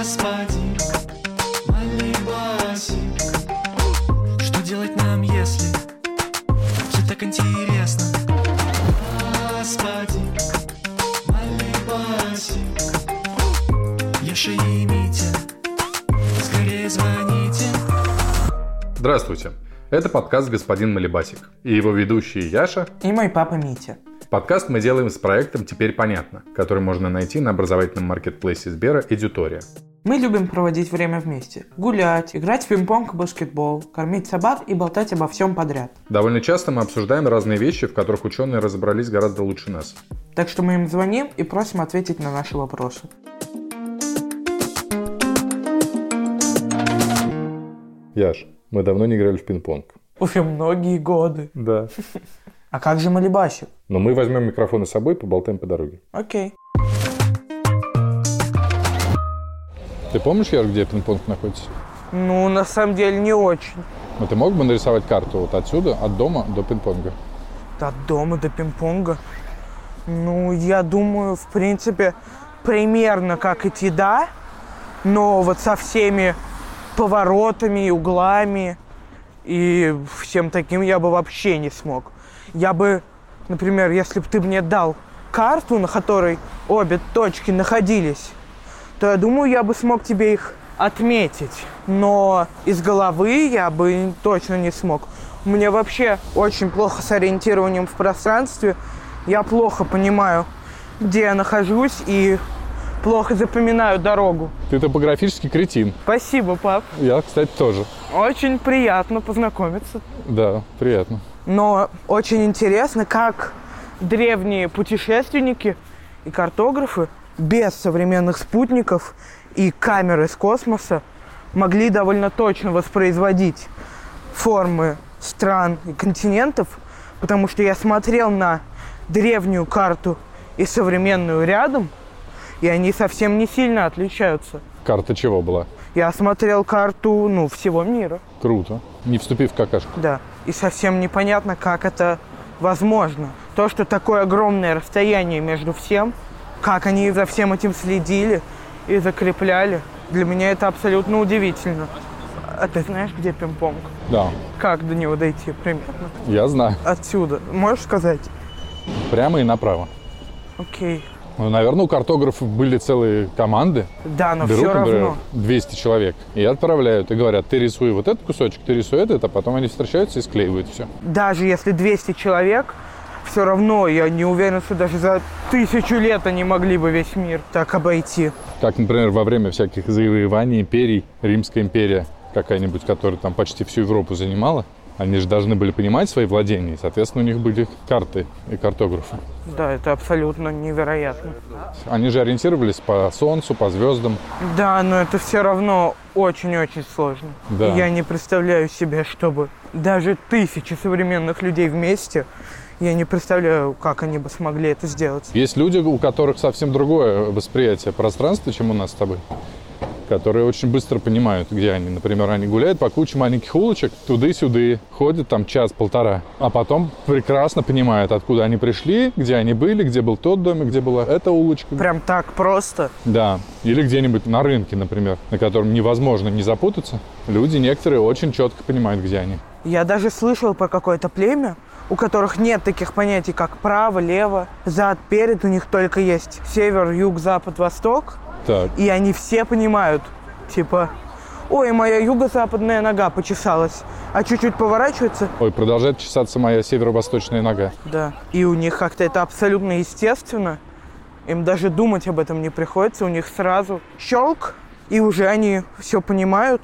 Господин Малибасик Что делать нам, если Все так интересно Господин Малибасик Яша и Митя Скорее звоните Здравствуйте. Это подкаст «Господин Малибасик» и его ведущие Яша. И мой папа Митя. Подкаст мы делаем с проектом «Теперь понятно», который можно найти на образовательном маркетплейсе Сбера «Эдитория». Мы любим проводить время вместе. Гулять, играть в пинг-понг и баскетбол, кормить собак и болтать обо всем подряд. Довольно часто мы обсуждаем разные вещи, в которых ученые разобрались гораздо лучше нас. Так что мы им звоним и просим ответить на наши вопросы. Яш, мы давно не играли в пинг-понг. Уже многие годы. Да. А как же Малибасик? Но мы возьмем микрофоны с собой и поболтаем по дороге. Окей. Ты помнишь, Яш, где пинг-понг находится? Ну, на самом деле, не очень. Ну, ты мог бы нарисовать карту вот отсюда, от дома до пинг-понга? От дома до пинг-понга. Ну, я думаю, в принципе, примерно как идти, да. Но вот со всеми поворотами углами и всем таким я бы вообще не смог. Я бы, например, если бы ты мне дал карту, на которой обе точки находились, то я думаю, я бы смог тебе их отметить. Но из головы я бы точно не смог. Меня вообще очень плохо с ориентированием в пространстве. Я плохо понимаю, где я нахожусь и плохо запоминаю дорогу. Ты топографический кретин. Спасибо, пап. Я, кстати, тоже. Очень приятно познакомиться. Да, приятно. Но очень интересно, как древние путешественники и картографы без современных спутников и камер из космоса могли довольно точно воспроизводить формы стран и континентов, потому что я смотрел на древнюю карту и современную рядом, и они совсем не сильно отличаются. Карта чего была? Я смотрел карту, ну, всего мира. Круто. Не вступив в какашку. Да. И совсем непонятно, как это возможно. То, что такое огромное расстояние между всем, как они за всем этим следили и закрепляли, для меня это абсолютно удивительно. А ты знаешь, где пинг-понг? Да, Как до него дойти примерно? я знаю. Отсюда. Можешь сказать? Прямо и направо. Окей. Ну, наверное, у картографов были целые команды. Да, но Берут, все например, равно. 200 человек и отправляют. И говорят, ты рисуй вот этот кусочек, ты рисуй этот, а потом они встречаются и склеивают все. Даже если 200 человек, все равно я не уверен, что даже за тысячу лет они могли бы весь мир так обойти. Как, например, во время всяких завоеваний империй, Римская империя какая-нибудь, которая там почти всю Европу занимала, они же должны были понимать свои владения, и, соответственно, у них были карты и картографы. Да, это абсолютно невероятно. Они же ориентировались по Солнцу, по звездам. Да, но это все равно очень-очень сложно. Да. Я не представляю себе, чтобы даже тысячи современных людей вместе, я не представляю, как они бы смогли это сделать. Есть люди, у которых совсем другое восприятие пространства, чем у нас с тобой, которые очень быстро понимают, где они. Например, они гуляют по куче маленьких улочек, туды-сюды, ходят там час-полтора, а потом прекрасно понимают, откуда они пришли, где они были, где был тот домик, где была эта улочка. Прям так просто. Да, или где-нибудь на рынке, например, на котором невозможно не запутаться. Люди некоторые очень четко понимают, где они. Я даже слышал про какое-то племя, у которых нет таких понятий, как право, лево, зад, перед. У них только есть север, юг, запад, восток. Так, И они все понимают, типа, ой, моя юго-западная нога почесалась, а чуть-чуть поворачивается, ой, продолжает чесаться моя северо-восточная нога. да. И у них как-то это абсолютно естественно. Им даже думать об этом не приходится, у них сразу щелк, и уже они все понимают.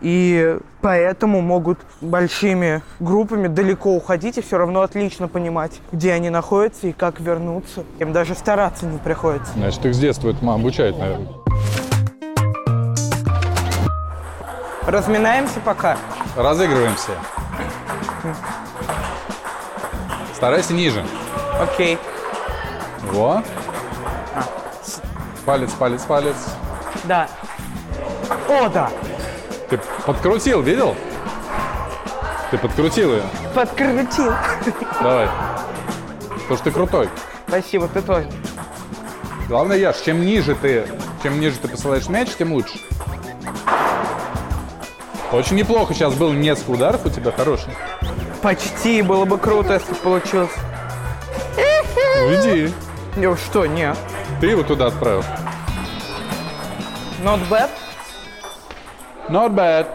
И поэтому могут большими группами далеко уходить и все равно отлично понимать, где они находятся и как вернуться. Им даже стараться не приходится. Значит, их с детства это мама обучает, наверное. Разминаемся пока. Разыгрываемся. Старайся ниже. Окей. Во. Палец, палец, палец. Да. О, да. Ты подкрутил, видел? Ты подкрутил ее. Подкрутил. Давай. Потому что ты крутой. Спасибо, ты тоже. Главное, Яш, чем ниже ты, чем ниже ты посылаешь мяч, тем лучше. Очень неплохо сейчас было несколько ударов у тебя хороших. Почти было бы круто, если бы получилось. Ну иди. Ну что, нет. Ты его туда отправил. Not bad. Not bad.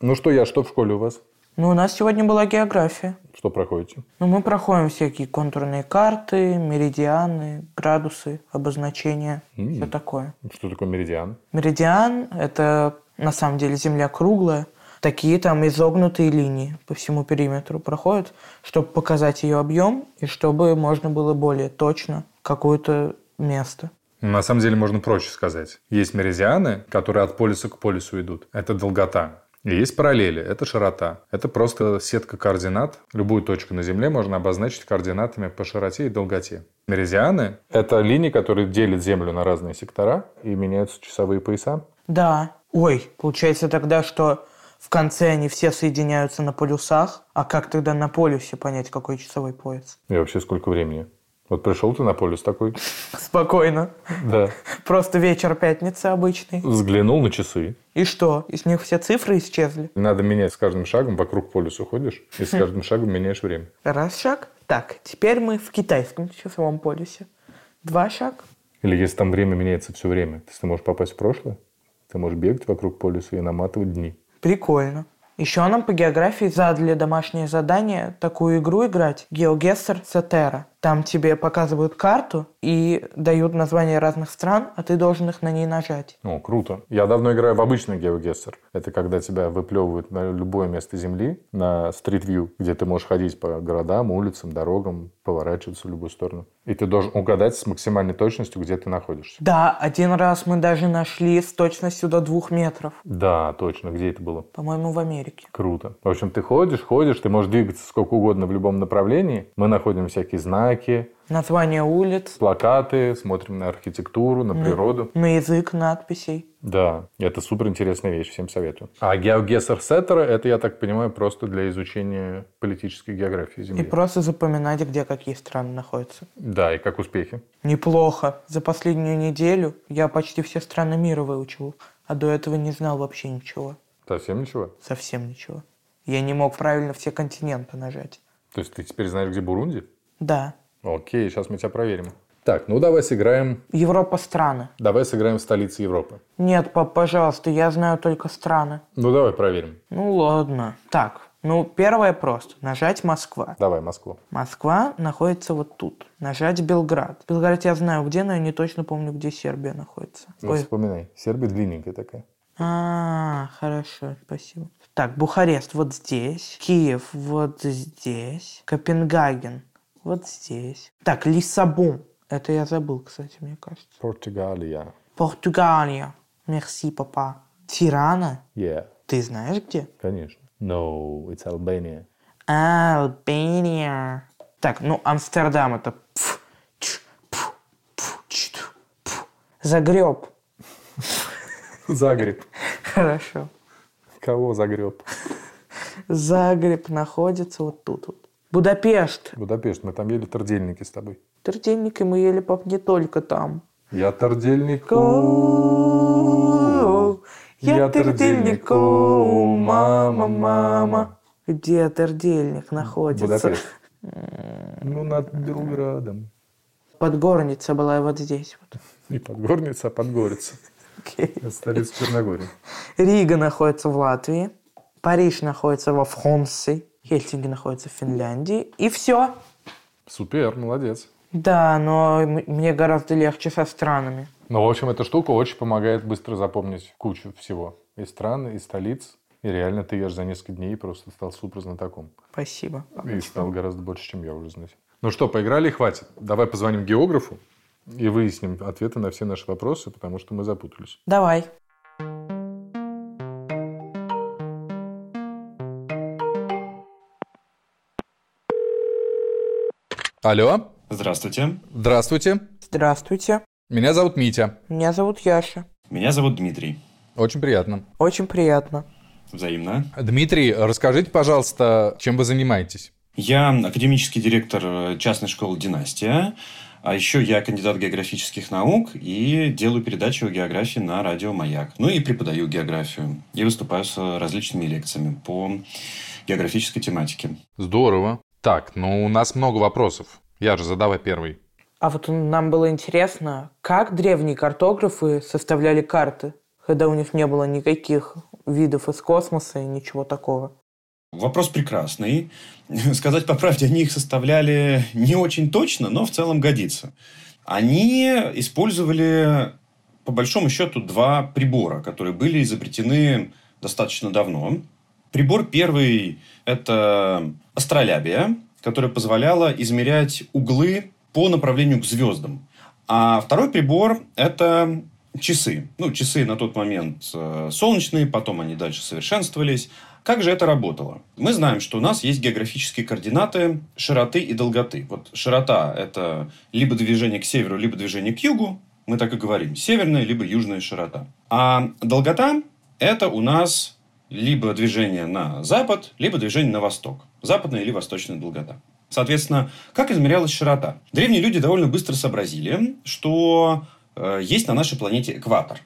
Ну что, я, что в школе у вас? Ну, у нас сегодня была география. Что проходите? Ну, мы проходим всякие контурные карты, меридианы, градусы, обозначения, все такое. Что такое меридиан? Меридиан – это на самом деле Земля круглая. Такие там изогнутые линии по всему периметру проходят, чтобы показать ее объем и чтобы можно было более точно какое-то место. На самом деле можно проще сказать. Есть меридианы, которые от полюса к полюсу идут. Это долгота. И есть параллели, это широта. Это просто сетка координат. Любую точку на Земле можно обозначить координатами по широте и долготе. Меридианы – это линии, которые делят Землю на разные сектора и меняются часовые пояса. Да. Ой, получается тогда, что в конце они все соединяются на полюсах, а как тогда на полюсе понять, какой часовой пояс? И вообще сколько времени? Вот пришел ты на полюс такой, Спокойно. да, Просто вечер пятницы обычный. взглянул на часы. И что? Из них все цифры исчезли? Надо менять с каждым шагом, вокруг полюса ходишь, и с каждым шагом меняешь время. Раз шаг. Так, теперь мы в китайском часовом полюсе. Два шаг. Или если там время меняется все время, то ты можешь попасть в прошлое, ты можешь бегать вокруг полюса и наматывать дни. Прикольно. Еще нам по географии задали домашнее задание такую игру играть. GeoGuessr Сатера. Там тебе показывают карту и дают названия разных стран, а ты должен их на ней нажать. О, круто. Я давно играю в обычный GeoGuessr. Это когда тебя выплевывают на любое место Земли, на View, где ты можешь ходить по городам, улицам, дорогам, поворачиваться в любую сторону. И ты должен угадать с максимальной точностью, где ты находишься. Да, один раз мы даже нашли с точностью до двух метров. Да, точно. Где это было? По-моему, в Америке. Круто. В общем, ты ходишь, ходишь, ты можешь двигаться сколько угодно в любом направлении. Мы находим всякие знаки, Название улиц, плакаты, смотрим на архитектуру, на природу. на язык надписей. Да, это супер интересная вещь, всем советую. А GeoGuessr Setter это, я так понимаю, просто для изучения политической географии И Земли. просто запоминать, где какие страны находятся. Да, и как успехи. Неплохо. За последнюю неделю я почти все страны мира выучил, а до этого не знал вообще ничего. Совсем ничего. Совсем ничего. Я не мог правильно все континенты нажать. То есть ты теперь знаешь, где Бурунди? Да. Окей, сейчас мы тебя проверим. Так, ну давай сыграем. Европа страны. Давай сыграем в столице Европы. Нет, пап, пожалуйста, я знаю только страны. Ну давай проверим. Ну ладно. Так, ну первое просто. Нажать Москва. Давай Москву. Москва находится вот тут. Нажать Белград. Белград я знаю где, но я не точно помню, где Сербия находится. Ну, Ой. вспоминай. Сербия длинненькая такая. А, хорошо, спасибо. Так, Бухарест вот здесь, Киев вот здесь, Копенгаген вот здесь. Так, Лиссабон. Это я забыл, кстати, мне кажется. Португалия. Португалия. Мерси, папа. Тирана. Yeah, Ты знаешь где? конечно. No, it's Albania. Албания. Так, ну, Амстердам это... пф, ч, пф, пф, ч, пф. Загреб. Загреб. Хорошо. Кого загреб? Загреб находится вот тут вот. Будапешт. Будапешт. Мы там ели тордельники с тобой. Тордельники мы ели, пап, не только там. Я тордельнику. Я тордельнику, мама, мама. Где тордельник находится? Будапешт. Ну, над Белградом. Подгорница была вот здесь вот. Не Подгорница, а Подгорица. Окей. Это столица Черногории. Рига находится в Латвии. Париж находится во Франции. Хельсинки находится в Финляндии. И все. Супер, молодец. Да, но мне гораздо легче со странами. Ну, в общем, эта штука очень помогает быстро запомнить кучу всего. И стран, и столиц. И реально ты ешь за несколько дней просто стал супер знатоком. Спасибо. И стал гораздо больше, чем я уже знать. Ну что, поиграли и хватит. Давай позвоним географу и выясним ответы на все наши вопросы, потому что мы запутались. Давай. Алло. Здравствуйте. Здравствуйте. Здравствуйте. Меня зовут Митя. Меня зовут Яша. Меня зовут Дмитрий. Очень приятно. Очень приятно. Взаимно. Дмитрий, расскажите, пожалуйста, чем вы занимаетесь? Я академический директор э, частной школы «Династия». А еще я кандидат географических наук и делаю передачи о географии на радио «Маяк». Ну и преподаю географию. И выступаю с различными лекциями по географической тематике. Здорово. Так, ну у нас много вопросов. Я же задавай первый. А вот нам было интересно, как древние картографы составляли карты, когда у них не было никаких видов из космоса и ничего такого? Вопрос прекрасный. Сказать по правде, они их составляли не очень точно, но в целом годится. Они использовали, по большому счету, два прибора, которые были изобретены достаточно давно. Прибор первый – это астролябия, которая позволяла измерять углы по направлению к звездам. А второй прибор – это часы. Ну, часы на тот момент э, солнечные, потом они дальше совершенствовались. Как же это работало? Мы знаем, что у нас есть географические координаты широты и долготы. Вот широта – это либо движение к северу, либо движение к югу. Мы так и говорим. Северная, либо южная широта. А долгота – это у нас либо движение на запад, либо движение на восток. Западная или восточная долгота. Соответственно, как измерялась широта? Древние люди довольно быстро сообразили, что э, есть на нашей планете экватор.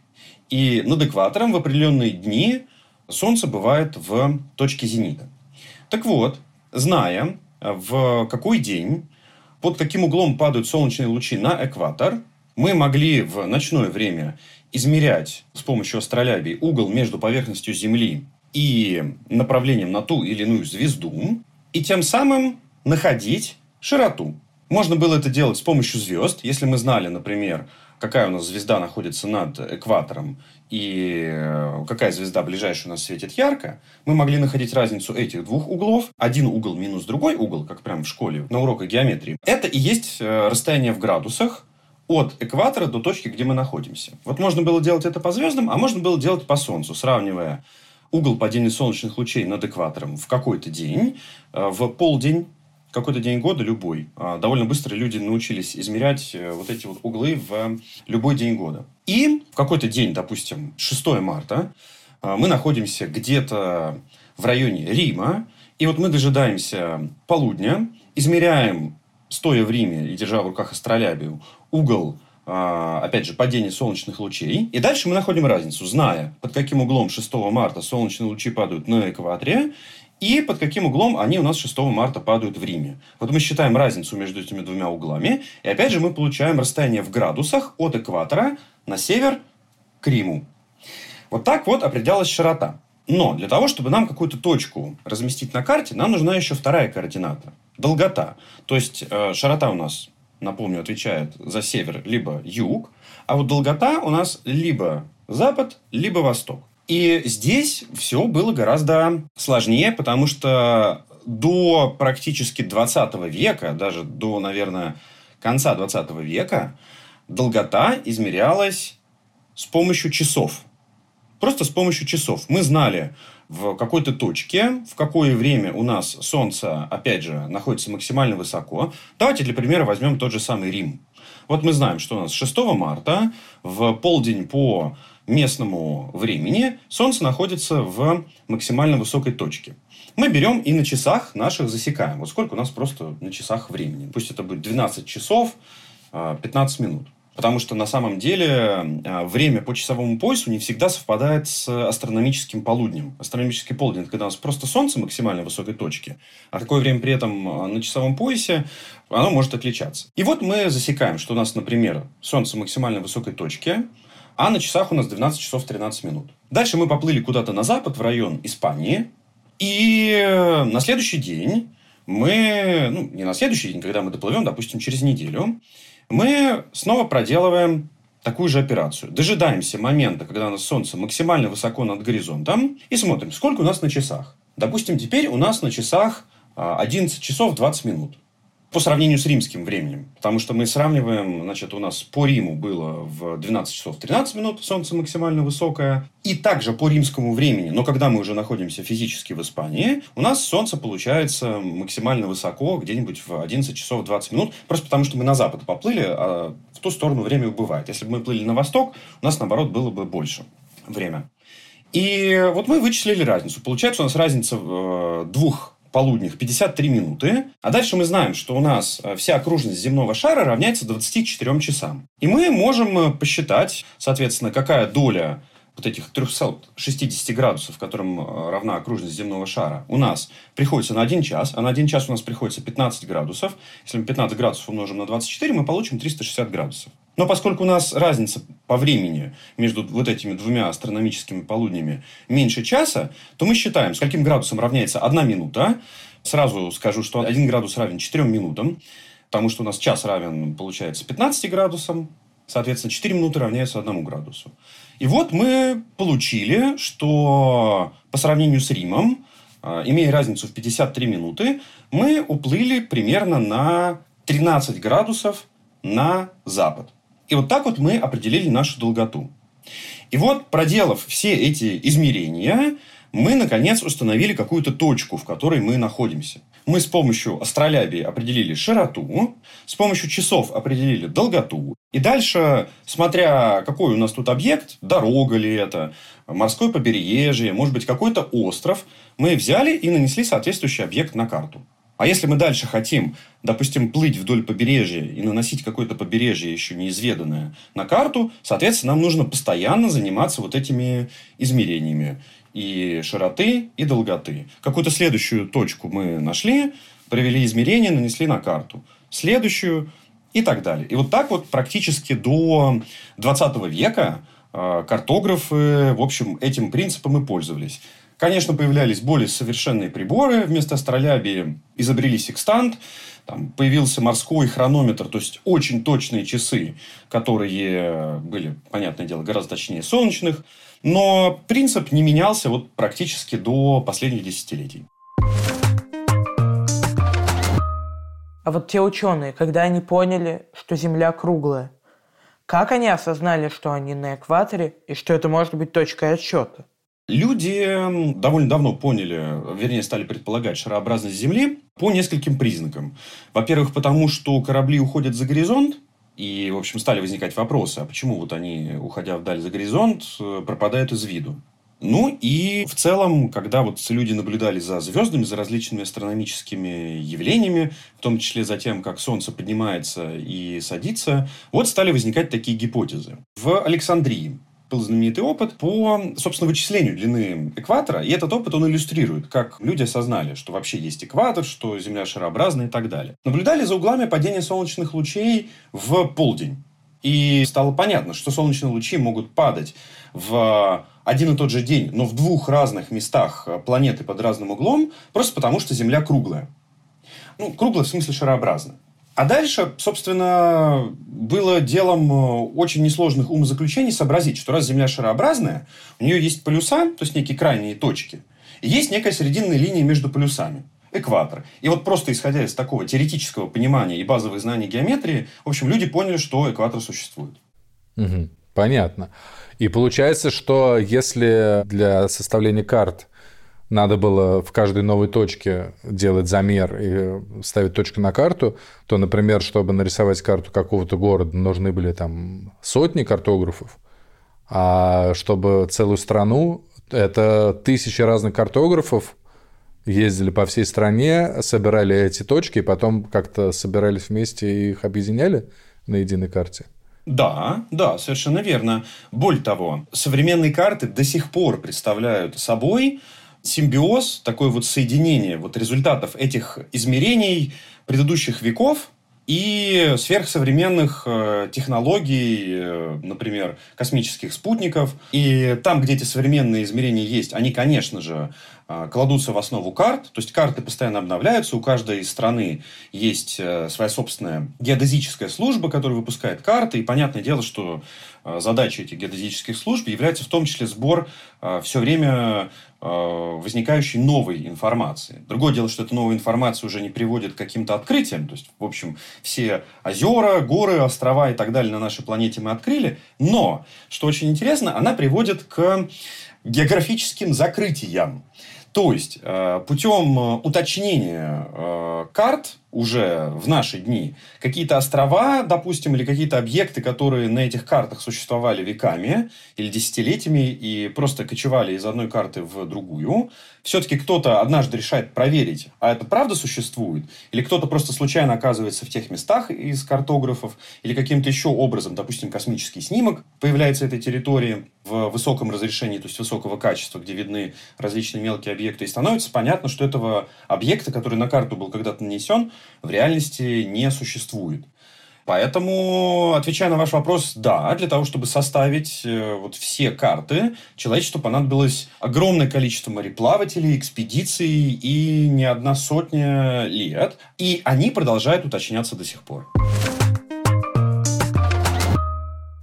И над экватором в определенные дни Солнце бывает в точке зенита. Так вот, зная, в какой день, под каким углом падают солнечные лучи на экватор, мы могли в ночное время измерять с помощью астролябии угол между поверхностью Земли и направлением на ту или иную звезду, и тем самым находить широту. Можно было это делать с помощью звезд, если мы знали, например, какая у нас звезда находится над экватором и э, какая звезда ближайшая у нас светит ярко, мы могли находить разницу этих двух углов. Один угол минус другой угол, как прямо в школе на уроках геометрии. Это и есть э, расстояние в градусах от экватора до точки, где мы находимся. Вот можно было делать это по звездам, а можно было делать по Солнцу, сравнивая угол падения солнечных лучей над экватором в какой-то день, э, в полдень, какой-то день года, любой. А, довольно быстро люди научились измерять э, вот эти вот углы в любой день года. И в какой-то день, допустим, 6 марта, а, мы находимся где-то в районе Рима, и вот мы дожидаемся полудня, измеряем, стоя в Риме и держа в руках астролябию, угол опять же, падение солнечных лучей. И дальше мы находим разницу, зная, под каким углом 6 марта солнечные лучи падают на экваторе, и под каким углом они у нас 6 марта падают в Риме. Вот мы считаем разницу между этими двумя углами. И опять же мы получаем расстояние в градусах от экватора на север к Риму. Вот так вот определялась широта. Но для того, чтобы нам какую-то точку разместить на карте, нам нужна еще вторая координата. Долгота. То есть э, широта у нас, напомню, отвечает за север либо юг. А вот долгота у нас либо запад, либо восток. И здесь все было гораздо сложнее, потому что до практически 20 века, даже до, наверное, конца 20 века, долгота измерялась с помощью часов. Просто с помощью часов. Мы знали в какой-то точке, в какое время у нас Солнце, опять же, находится максимально высоко. Давайте для примера возьмем тот же самый Рим. Вот мы знаем, что у нас 6 марта в полдень по местному времени Солнце находится в максимально высокой точке. Мы берем и на часах наших засекаем. Вот сколько у нас просто на часах времени. Пусть это будет 12 часов 15 а, минут. Потому что на самом деле а, время по часовому поясу не всегда совпадает с астрономическим полуднем. Астрономический полдень – это когда у нас просто Солнце максимально высокой точке, а такое время при этом а, на часовом поясе оно может отличаться. И вот мы засекаем, что у нас, например, Солнце максимально высокой точке – а на часах у нас 12 часов 13 минут. Дальше мы поплыли куда-то на запад, в район Испании. И на следующий день мы, ну, не на следующий день, когда мы доплывем, допустим, через неделю, мы снова проделываем такую же операцию. Дожидаемся момента, когда у нас Солнце максимально высоко над горизонтом, и смотрим, сколько у нас на часах. Допустим, теперь у нас на часах 11 а, часов 20 минут по сравнению с римским временем. Потому что мы сравниваем, значит, у нас по Риму было в 12 часов 13 минут, солнце максимально высокое. И также по римскому времени, но когда мы уже находимся физически в Испании, у нас солнце получается максимально высоко, где-нибудь в 11 часов 20 минут, просто потому что мы на запад поплыли, а в ту сторону время убывает. Если бы мы плыли на восток, у нас, наоборот, было бы больше время. И вот мы вычислили разницу. Получается у нас разница э, двух полуднях 53 минуты. А дальше мы знаем, что у нас э, вся окружность земного шара равняется 24 часам. И мы можем э, посчитать, соответственно, какая доля вот этих 360 градусов, которым э, равна окружность земного шара, у нас приходится на 1 час, а на 1 час у нас приходится 15 градусов. Если мы 15 градусов умножим на 24, мы получим 360 градусов. Но поскольку у нас разница по времени между вот этими двумя астрономическими полуднями меньше часа, то мы считаем, с каким градусом равняется 1 минута. Сразу скажу, что 1 градус равен 4 минутам, потому что у нас час равен, получается, 15 градусам. Соответственно, 4 минуты равняются 1 градусу. И вот мы получили, что по сравнению с Римом, а, имея разницу в 53 минуты, мы уплыли примерно на 13 градусов на запад. И вот так вот мы определили нашу долготу. И вот, проделав все эти измерения, мы, наконец, установили какую-то точку, в которой мы находимся. Мы с помощью астролябии определили широту, с помощью часов определили долготу. И дальше, смотря какой у нас тут объект, дорога ли это, морское побережье, может быть, какой-то остров, мы взяли и нанесли соответствующий объект на карту. А если мы дальше хотим, допустим, плыть вдоль побережья и наносить какое-то побережье еще неизведанное на карту, соответственно, нам нужно постоянно заниматься вот этими измерениями и широты, и долготы. Какую-то следующую точку мы нашли, провели измерения, нанесли на карту. Следующую и так далее. И вот так вот практически до 20 века э, картографы, в общем, этим принципом и пользовались. Конечно, появлялись более совершенные приборы. Вместо астролябии изобрели секстант. Там появился морской хронометр, то есть очень точные часы, которые были, понятное дело, гораздо точнее солнечных. Но принцип не менялся вот практически до последних десятилетий. А вот те ученые, когда они поняли, что Земля круглая, как они осознали, что они на экваторе и что это может быть точкой отсчета? Люди довольно давно поняли, вернее, стали предполагать шарообразность Земли по нескольким признакам. Во-первых, потому что корабли уходят за горизонт, и, в общем, стали возникать вопросы, а почему вот они, уходя вдаль за горизонт, э, пропадают из виду. Ну и в целом, когда вот люди наблюдали за звездами, за различными астрономическими явлениями, в том числе за тем, как Солнце поднимается и садится, вот стали возникать такие гипотезы. В Александрии был знаменитый опыт по, собственно, вычислению длины экватора. И этот опыт, он иллюстрирует, как люди осознали, что вообще есть экватор, что Земля шарообразная и так далее. Наблюдали за углами падения солнечных лучей в полдень. И стало понятно, что солнечные лучи могут падать в один и тот же день, но в двух разных местах планеты под разным углом, просто потому что Земля круглая. Ну, круглая в смысле шарообразная. А дальше, собственно, было делом э, очень несложных умозаключений сообразить, что раз Земля шарообразная, у нее есть полюса, то есть некие крайние точки, и есть некая срединная линия между полюсами экватор. И вот просто исходя из такого теоретического понимания и базовых знаний геометрии, в общем, люди поняли, что экватор существует. Угу, понятно. И получается, что если для составления карт надо было в каждой новой точке делать замер и ставить точку на карту, то, например, чтобы нарисовать карту какого-то города, нужны были там сотни картографов, а чтобы целую страну, это тысячи разных картографов ездили по всей стране, собирали эти точки, и потом как-то собирались вместе и их объединяли на единой карте. Да, да, совершенно верно. Более того, современные карты до сих пор представляют собой симбиоз, такое вот соединение вот результатов этих измерений предыдущих веков и сверхсовременных э, технологий, э, например, космических спутников. И там, где эти современные измерения есть, они, конечно же, э, кладутся в основу карт. То есть карты постоянно обновляются. У каждой страны есть своя собственная геодезическая служба, которая выпускает карты. И понятное дело, что задача этих геодезических служб является в том числе сбор все время возникающей новой информации. Другое дело, что эта новая информация уже не приводит к каким-то открытиям. То есть, в общем, все озера, горы, острова и так далее на нашей планете мы открыли. Но, что очень интересно, она приводит к географическим закрытиям. То есть, э, путем э, уточнения э, карт уже в наши дни. Какие-то острова, допустим, или какие-то объекты, которые на этих картах существовали веками или десятилетиями и просто кочевали из одной карты в другую, все-таки кто-то однажды решает проверить, а это правда существует, или кто-то просто случайно оказывается в тех местах из картографов, или каким-то еще образом, допустим, космический снимок появляется этой территории в высоком разрешении, то есть высокого качества, где видны различные мелкие объекты, и становится понятно, что этого объекта, который на карту был когда-то нанесен, в реальности не существует. Поэтому, отвечая на ваш вопрос, да, для того, чтобы составить э, вот все карты, человечеству понадобилось огромное количество мореплавателей, экспедиций и не одна сотня лет. И они продолжают уточняться до сих пор.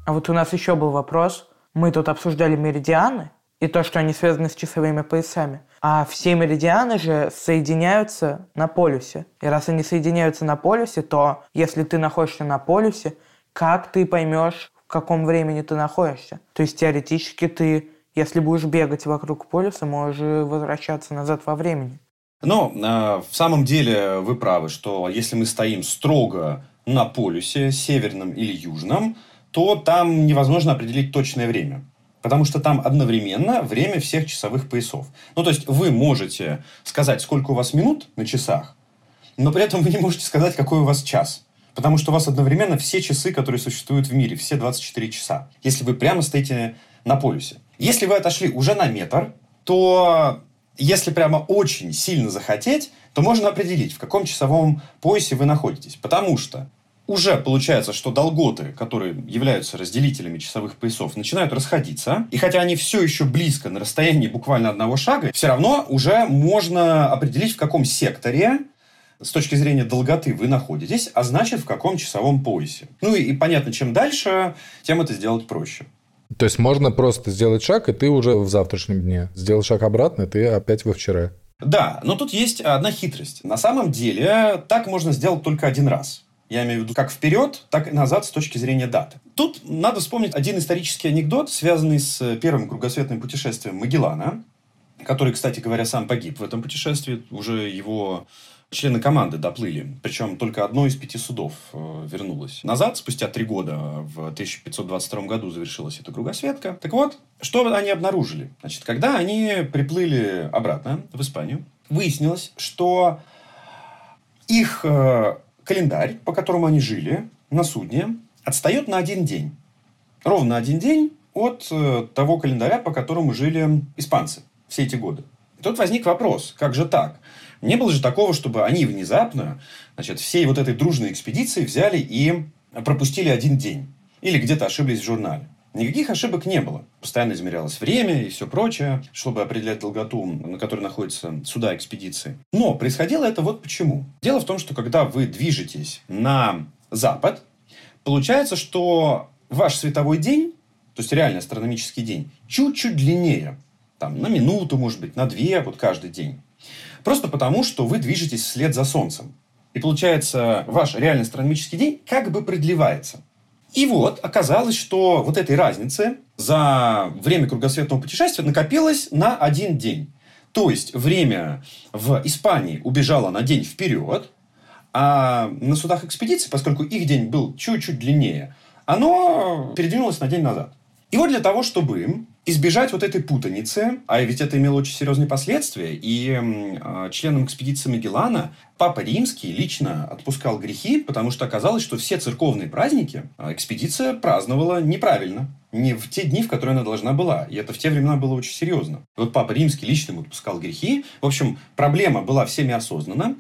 А вот у нас еще был вопрос. Мы тут обсуждали меридианы и то, что они связаны с часовыми поясами. А все меридианы же соединяются на полюсе. И раз они соединяются на полюсе, то если ты находишься на полюсе, как ты поймешь, в каком времени ты находишься? То есть теоретически ты, если будешь бегать вокруг полюса, можешь возвращаться назад во времени. Но э, в самом деле вы правы, что если мы стоим строго на полюсе, северном или южном, то там невозможно определить точное время потому что там одновременно время всех часовых поясов. Ну, то есть вы можете сказать, сколько у вас минут на часах, но при этом вы не можете сказать, какой у вас час. Потому что у вас одновременно все часы, которые существуют в мире, все 24 часа. Если вы прямо стоите на полюсе. Если вы отошли уже на метр, то если прямо очень сильно захотеть, то можно определить, в каком часовом поясе вы находитесь. Потому что уже получается, что долготы, которые являются разделителями часовых поясов, начинают расходиться. И хотя они все еще близко, на расстоянии буквально одного шага, все равно уже можно определить, в каком секторе с точки зрения долготы вы находитесь, а значит, в каком часовом поясе. Ну и, и понятно, чем дальше, тем это сделать проще. То есть можно просто сделать шаг, и ты уже в завтрашнем дне. Сделал шаг обратно, и ты опять во вчера. Да, но тут есть одна хитрость. На самом деле так можно сделать только один раз. Я имею в виду как вперед, так и назад с точки зрения даты. Тут надо вспомнить один исторический анекдот, связанный с первым кругосветным путешествием Магеллана, который, кстати говоря, сам погиб в этом путешествии. Уже его члены команды доплыли. Причем только одно из пяти судов э, вернулось назад. Спустя три года, в 1522 году, завершилась эта кругосветка. Так вот, что они обнаружили? Значит, когда они приплыли обратно в Испанию, выяснилось, что их э, календарь, по которому они жили на судне, отстает на один день. Ровно один день от э, того календаря, по которому жили испанцы все эти годы. И тут возник вопрос, как же так? Не было же такого, чтобы они внезапно, значит, всей вот этой дружной экспедиции взяли и пропустили один день. Или где-то ошиблись в журнале. Никаких ошибок не было. Постоянно измерялось время и все прочее, чтобы определять долготу, на которой находятся суда экспедиции. Но происходило это вот почему. Дело в том, что когда вы движетесь на запад, получается, что ваш световой день, то есть реальный астрономический день, чуть-чуть длиннее. Там, на минуту, может быть, на две, вот каждый день. Просто потому, что вы движетесь вслед за Солнцем. И получается, ваш реальный астрономический день как бы продлевается. И вот оказалось, что вот этой разницы за время кругосветного путешествия накопилось на один день. То есть время в Испании убежало на день вперед, а на судах экспедиции, поскольку их день был чуть-чуть длиннее, оно передвинулось на день назад. И вот для того, чтобы избежать вот этой путаницы, а ведь это имело очень серьезные последствия, и э, членам экспедиции Магеллана Папа Римский лично отпускал грехи, потому что оказалось, что все церковные праздники а, экспедиция праздновала неправильно. Не в те дни, в которые она должна была. И это в те времена было очень серьезно. Вот Папа Римский лично ему отпускал грехи. В общем, проблема была всеми осознана.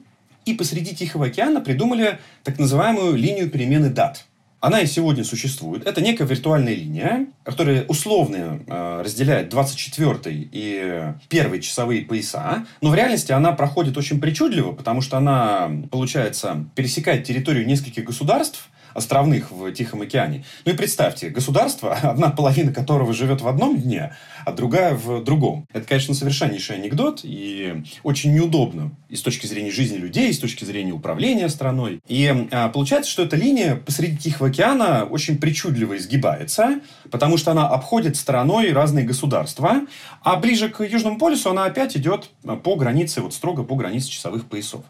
И посреди Тихого океана придумали так называемую линию перемены дат – она и сегодня существует. Это некая виртуальная линия, которая условно э, разделяет 24 и первые часовые пояса. Но в реальности она проходит очень причудливо, потому что она, получается, пересекает территорию нескольких государств, островных в Тихом океане. Ну и представьте, государство, одна половина которого живет в одном дне, а другая в другом. Это, конечно, совершеннейший анекдот и очень неудобно и с точки зрения жизни людей, и с точки зрения управления страной. И а, получается, что эта линия посреди Тихого океана очень причудливо изгибается, потому что она обходит стороной разные государства, а ближе к Южному полюсу она опять идет по границе, вот строго по границе часовых поясов.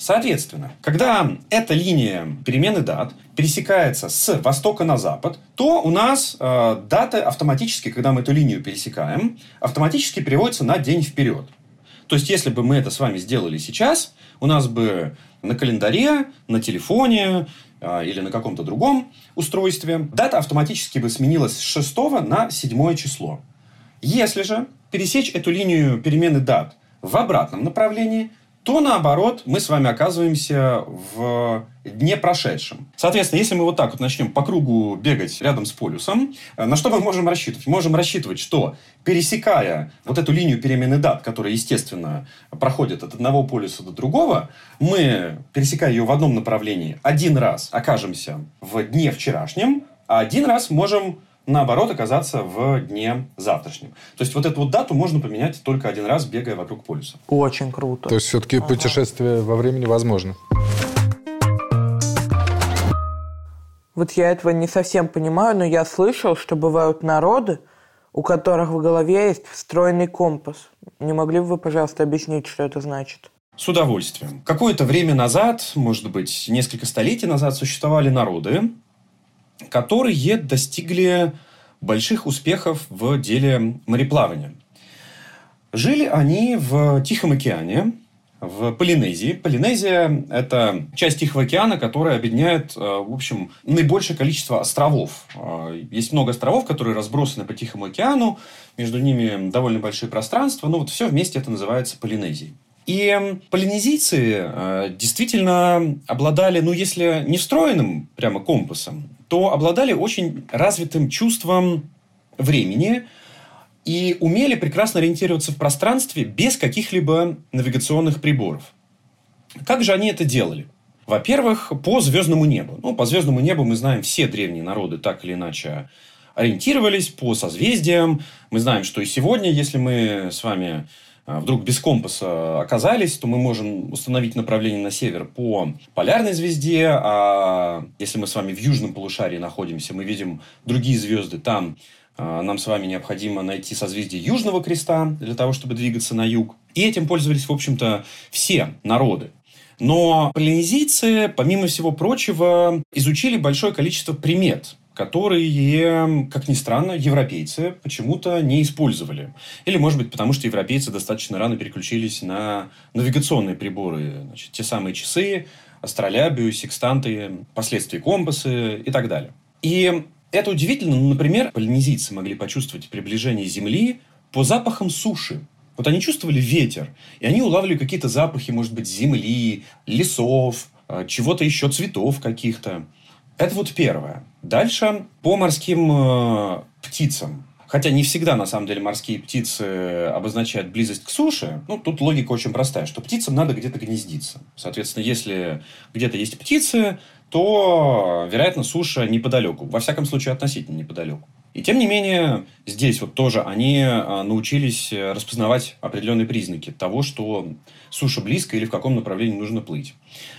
Соответственно, когда эта линия перемены дат пересекается с востока на запад, то у нас э, даты автоматически, когда мы эту линию пересекаем, автоматически переводятся на день вперед. То есть, если бы мы это с вами сделали сейчас, у нас бы на календаре, на телефоне э, или на каком-то другом устройстве дата автоматически бы сменилась с 6 на 7 число. Если же пересечь эту линию перемены дат в обратном направлении, то наоборот мы с вами оказываемся в дне прошедшем. Соответственно, если мы вот так вот начнем по кругу бегать рядом с полюсом, э, на что мы можем рассчитывать? Мы можем рассчитывать, что пересекая вот эту линию перемены дат, которая, естественно, проходит от одного полюса до другого, мы, пересекая ее в одном направлении, один раз окажемся в дне вчерашнем, а один раз можем наоборот, оказаться в дне завтрашнем. То есть вот эту вот дату можно поменять только один раз, бегая вокруг полюса. Очень круто. То есть все-таки ага. путешествие во времени возможно? Вот я этого не совсем понимаю, но я слышал, что бывают народы, у которых в голове есть встроенный компас. Не могли бы вы, пожалуйста, объяснить, что это значит? С удовольствием. Какое-то время назад, может быть, несколько столетий назад, существовали народы, которые достигли больших успехов в деле мореплавания. Жили они в Тихом океане, в Полинезии. Полинезия – это часть Тихого океана, которая объединяет, э, в общем, наибольшее количество островов. Э, есть много островов, которые разбросаны по Тихому океану, между ними довольно большие пространства, но вот все вместе это называется Полинезией. И полинезийцы э, действительно обладали, ну, если не встроенным прямо компасом, то обладали очень развитым чувством времени и умели прекрасно ориентироваться в пространстве без каких-либо навигационных приборов. Как же они это делали? Во-первых, по звездному небу. Ну, по звездному небу мы знаем, все древние народы так или иначе ориентировались по созвездиям. Мы знаем, что и сегодня, если мы с вами вдруг без компаса оказались, то мы можем установить направление на север по полярной звезде, а если мы с вами в южном полушарии находимся, мы видим другие звезды там, а, нам с вами необходимо найти созвездие Южного Креста для того, чтобы двигаться на юг. И этим пользовались, в общем-то, все народы. Но полинезийцы, помимо всего прочего, изучили большое количество примет, которые, как ни странно, европейцы почему-то не использовали. Или, может быть, потому что европейцы достаточно рано переключились на навигационные приборы, значит, те самые часы, астролябию, секстанты, последствия компасы и так далее. И это удивительно, но, например, полинезийцы могли почувствовать приближение Земли по запахам суши. Вот они чувствовали ветер, и они улавливали какие-то запахи, может быть, земли, лесов, а, чего-то еще, цветов каких-то. Это вот первое. Дальше по морским э, птицам. Хотя не всегда, на самом деле, морские птицы обозначают близость к суше. Ну, тут логика очень простая, что птицам надо где-то гнездиться. Соответственно, если где-то есть птицы, то, вероятно, суша неподалеку. Во всяком случае, относительно неподалеку. И тем не менее, здесь вот тоже они э, научились распознавать определенные признаки того, что суша близко или в каком направлении нужно плыть.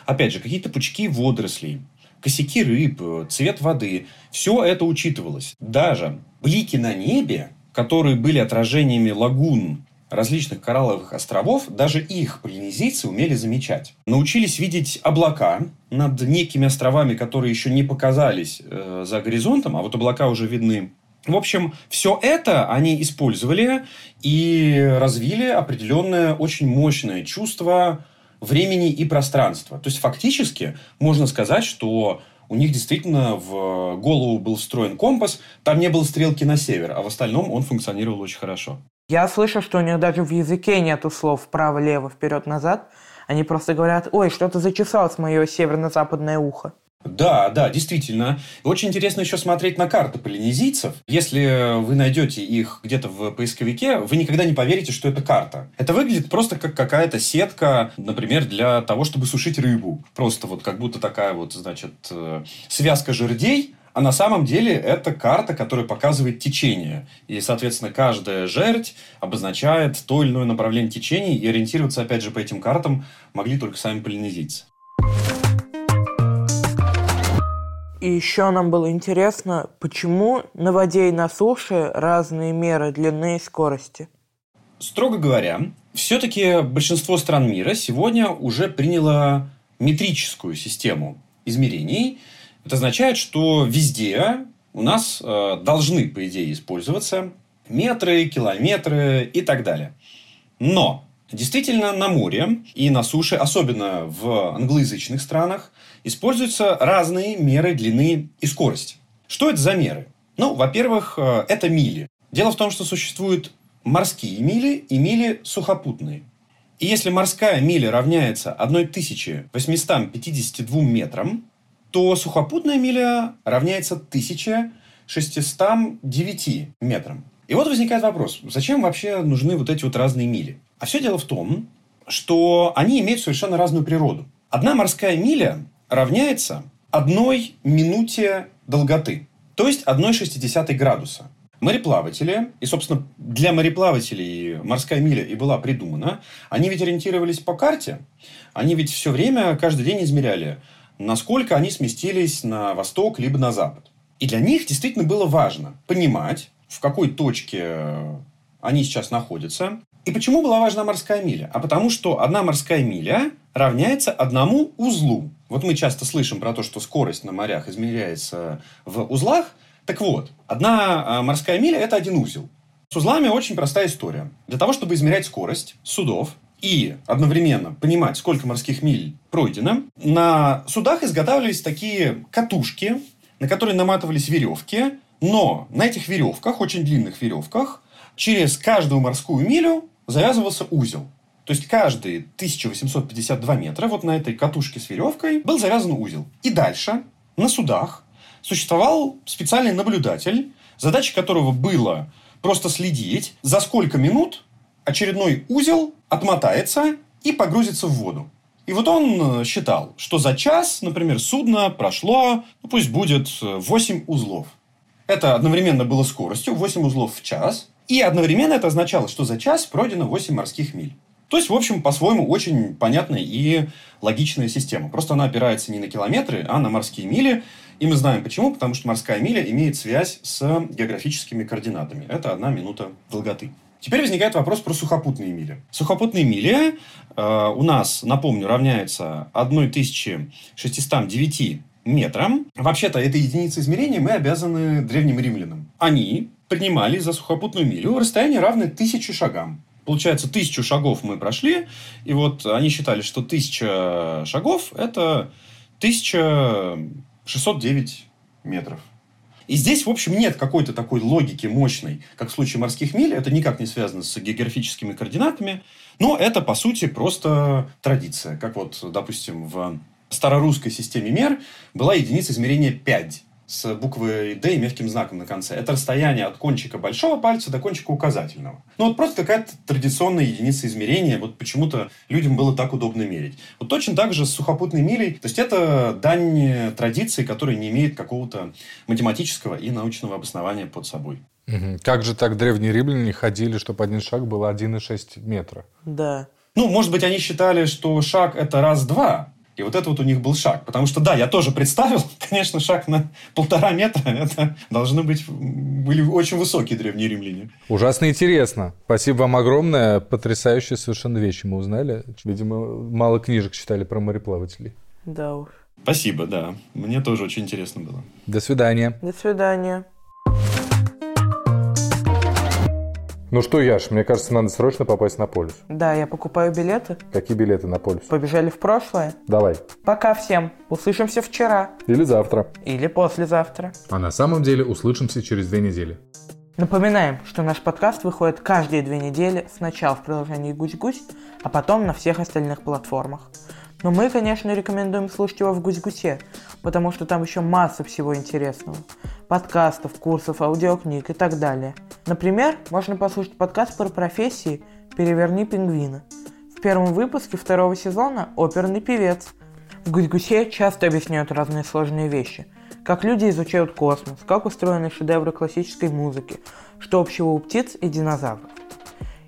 Опять же, какие-то пучки водорослей, косяки рыб, цвет воды. Все это учитывалось. Даже блики на небе, которые были отражениями лагун различных коралловых островов, даже их полинезийцы умели замечать. Научились видеть облака над некими островами, которые еще не показались э, за горизонтом, а вот облака уже видны. В общем, все это они использовали и развили определенное очень мощное чувство времени и пространства. То есть, фактически, можно сказать, что у них действительно в голову был встроен компас, там не было стрелки на север, а в остальном он функционировал очень хорошо. Я слышал, что у них даже в языке нету слов вправо-лево, вперед-назад. Они просто говорят, ой, что-то зачесалось мое северно-западное ухо. Да, да, действительно. Очень интересно еще смотреть на карты полинезийцев. Если вы найдете их где-то в поисковике, вы никогда не поверите, что это карта. Это выглядит просто как какая-то сетка, например, для того, чтобы сушить рыбу. Просто вот как будто такая вот, значит, э, связка жердей, а на самом деле это карта, которая показывает течение. И, соответственно, каждая жерть обозначает то или иное направление течения. И ориентироваться, опять же, по этим картам могли только сами полинезийцы. И еще нам было интересно, почему на воде и на суше разные меры длины и скорости. Строго говоря, все-таки большинство стран мира сегодня уже приняло метрическую систему измерений. Это означает, что везде у нас э, должны, по идее, использоваться метры, километры и так далее. Но действительно на море и на суше, особенно в англоязычных странах, используются разные меры длины и скорости. Что это за меры? Ну, во-первых, э, это мили. Дело в том, что существуют морские мили и мили сухопутные. И если морская миля равняется 1852 метрам, то сухопутная миля равняется 1609 метрам. И вот возникает вопрос, зачем вообще нужны вот эти вот разные мили? А все дело в том, что они имеют совершенно разную природу. Одна морская миля равняется одной минуте долготы, то есть 1,6 градуса. Мореплаватели, и, собственно, для мореплавателей морская миля и была придумана, они ведь ориентировались по карте, они ведь все время, каждый день измеряли, насколько они сместились на восток либо на запад. И для них действительно было важно понимать, в какой точке они сейчас находятся. И почему была важна морская миля? А потому что одна морская миля равняется одному узлу. Вот мы часто слышим про то, что скорость на морях измеряется в узлах. Так вот, одна а, морская миля – это один узел. С узлами очень простая история. Для того, чтобы измерять скорость судов и одновременно понимать, сколько морских миль пройдено, на судах изготавливались такие катушки, на которые наматывались веревки, но на этих веревках, очень длинных веревках, через каждую морскую милю завязывался узел. То есть каждые 1852 метра вот на этой катушке с веревкой был завязан узел. И дальше на судах существовал специальный наблюдатель, задача которого было просто следить, за сколько минут очередной узел отмотается и погрузится в воду. И вот он э, считал, что за час, например, судно прошло, ну, пусть будет 8 э, узлов. Это одновременно было скоростью 8 узлов в час. И одновременно это означало, что за час пройдено 8 морских миль. То есть, в общем, по-своему очень понятная и логичная система. Просто она опирается не на километры, а на морские мили. И мы знаем почему. Потому что морская миля имеет связь с географическими координатами. Это одна минута долготы. Теперь возникает вопрос про сухопутные мили. Сухопутные мили э, у нас, напомню, равняются 1609 метрам. Вообще-то, этой единицы измерения мы обязаны древним римлянам. Они принимали за сухопутную милю расстояние равное тысяче шагам. Получается, тысячу шагов мы прошли, и вот они считали, что тысяча шагов – это 1609 метров. И здесь, в общем, нет какой-то такой логики мощной, как в случае морских миль. Это никак не связано с географическими координатами. Но это, по сути, просто традиция. Как вот, допустим, в старорусской системе мер была единица измерения 5 с буквой D и мягким знаком на конце. Это расстояние от кончика большого пальца до кончика указательного. Ну, вот просто какая-то традиционная единица измерения. Вот почему-то людям было так удобно мерить. Вот точно так же с сухопутной милей. То есть, это дань традиции, которая не имеет какого-то математического и научного обоснования под собой. Как же так древние римляне ходили, чтобы один шаг был 1,6 метра? Да. Ну, может быть, они считали, что шаг – это раз-два, и вот это вот у них был шаг. Потому что, да, я тоже представил, конечно, шаг на полтора метра, это должны быть, были очень высокие древние римляне. Ужасно интересно. Спасибо вам огромное. Потрясающие совершенно вещи мы узнали. Видимо, мало книжек читали про мореплавателей. Да уж. Спасибо, да. Мне тоже очень интересно было. До свидания. До свидания. Ну что, Яш, мне кажется, надо срочно попасть на полюс. Да, я покупаю билеты. Какие билеты на полюс? Побежали в прошлое. Давай. Пока всем. Услышимся вчера. Или завтра. Или послезавтра. А на самом деле услышимся через две недели. Напоминаем, что наш подкаст выходит каждые две недели, сначала в приложении Гусь-Гусь, а потом на всех остальных платформах. Но мы, конечно, рекомендуем слушать его в Гусь-Гусе, потому что там еще масса всего интересного. Подкастов, курсов, аудиокниг и так далее. Например, можно послушать подкаст про профессии «Переверни пингвина». В первом выпуске второго сезона оперный певец. В Гусь-Гусе часто объясняют разные сложные вещи. Как люди изучают космос, как устроены шедевры классической музыки, что общего у птиц и динозавров.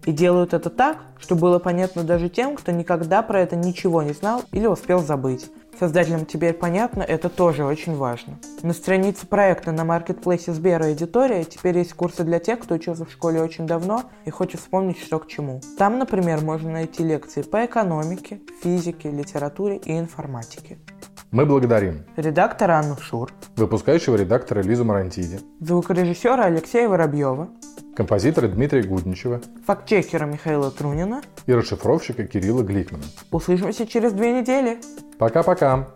И делают это так, чтобы было понятно даже тем, кто никогда про это ничего не знал или успел забыть. Создателям теперь понятно, это тоже очень важно. На странице проекта на маркетплейсе Сбера Эдитория теперь есть курсы для тех, кто учился в школе очень давно и хочет вспомнить, что к чему. Там, например, можно найти лекции по экономике, физике, литературе и информатике. Мы благодарим Редактора Анну Шур, выпускающего редактора Лизу Марантиди, звукорежиссера Алексея Воробьева, композитора Дмитрия Гудничева фактчекера Михаила Трунина. и расшифровщика Кирилла Гликмана. Услышимся через две недели. Пока-пока!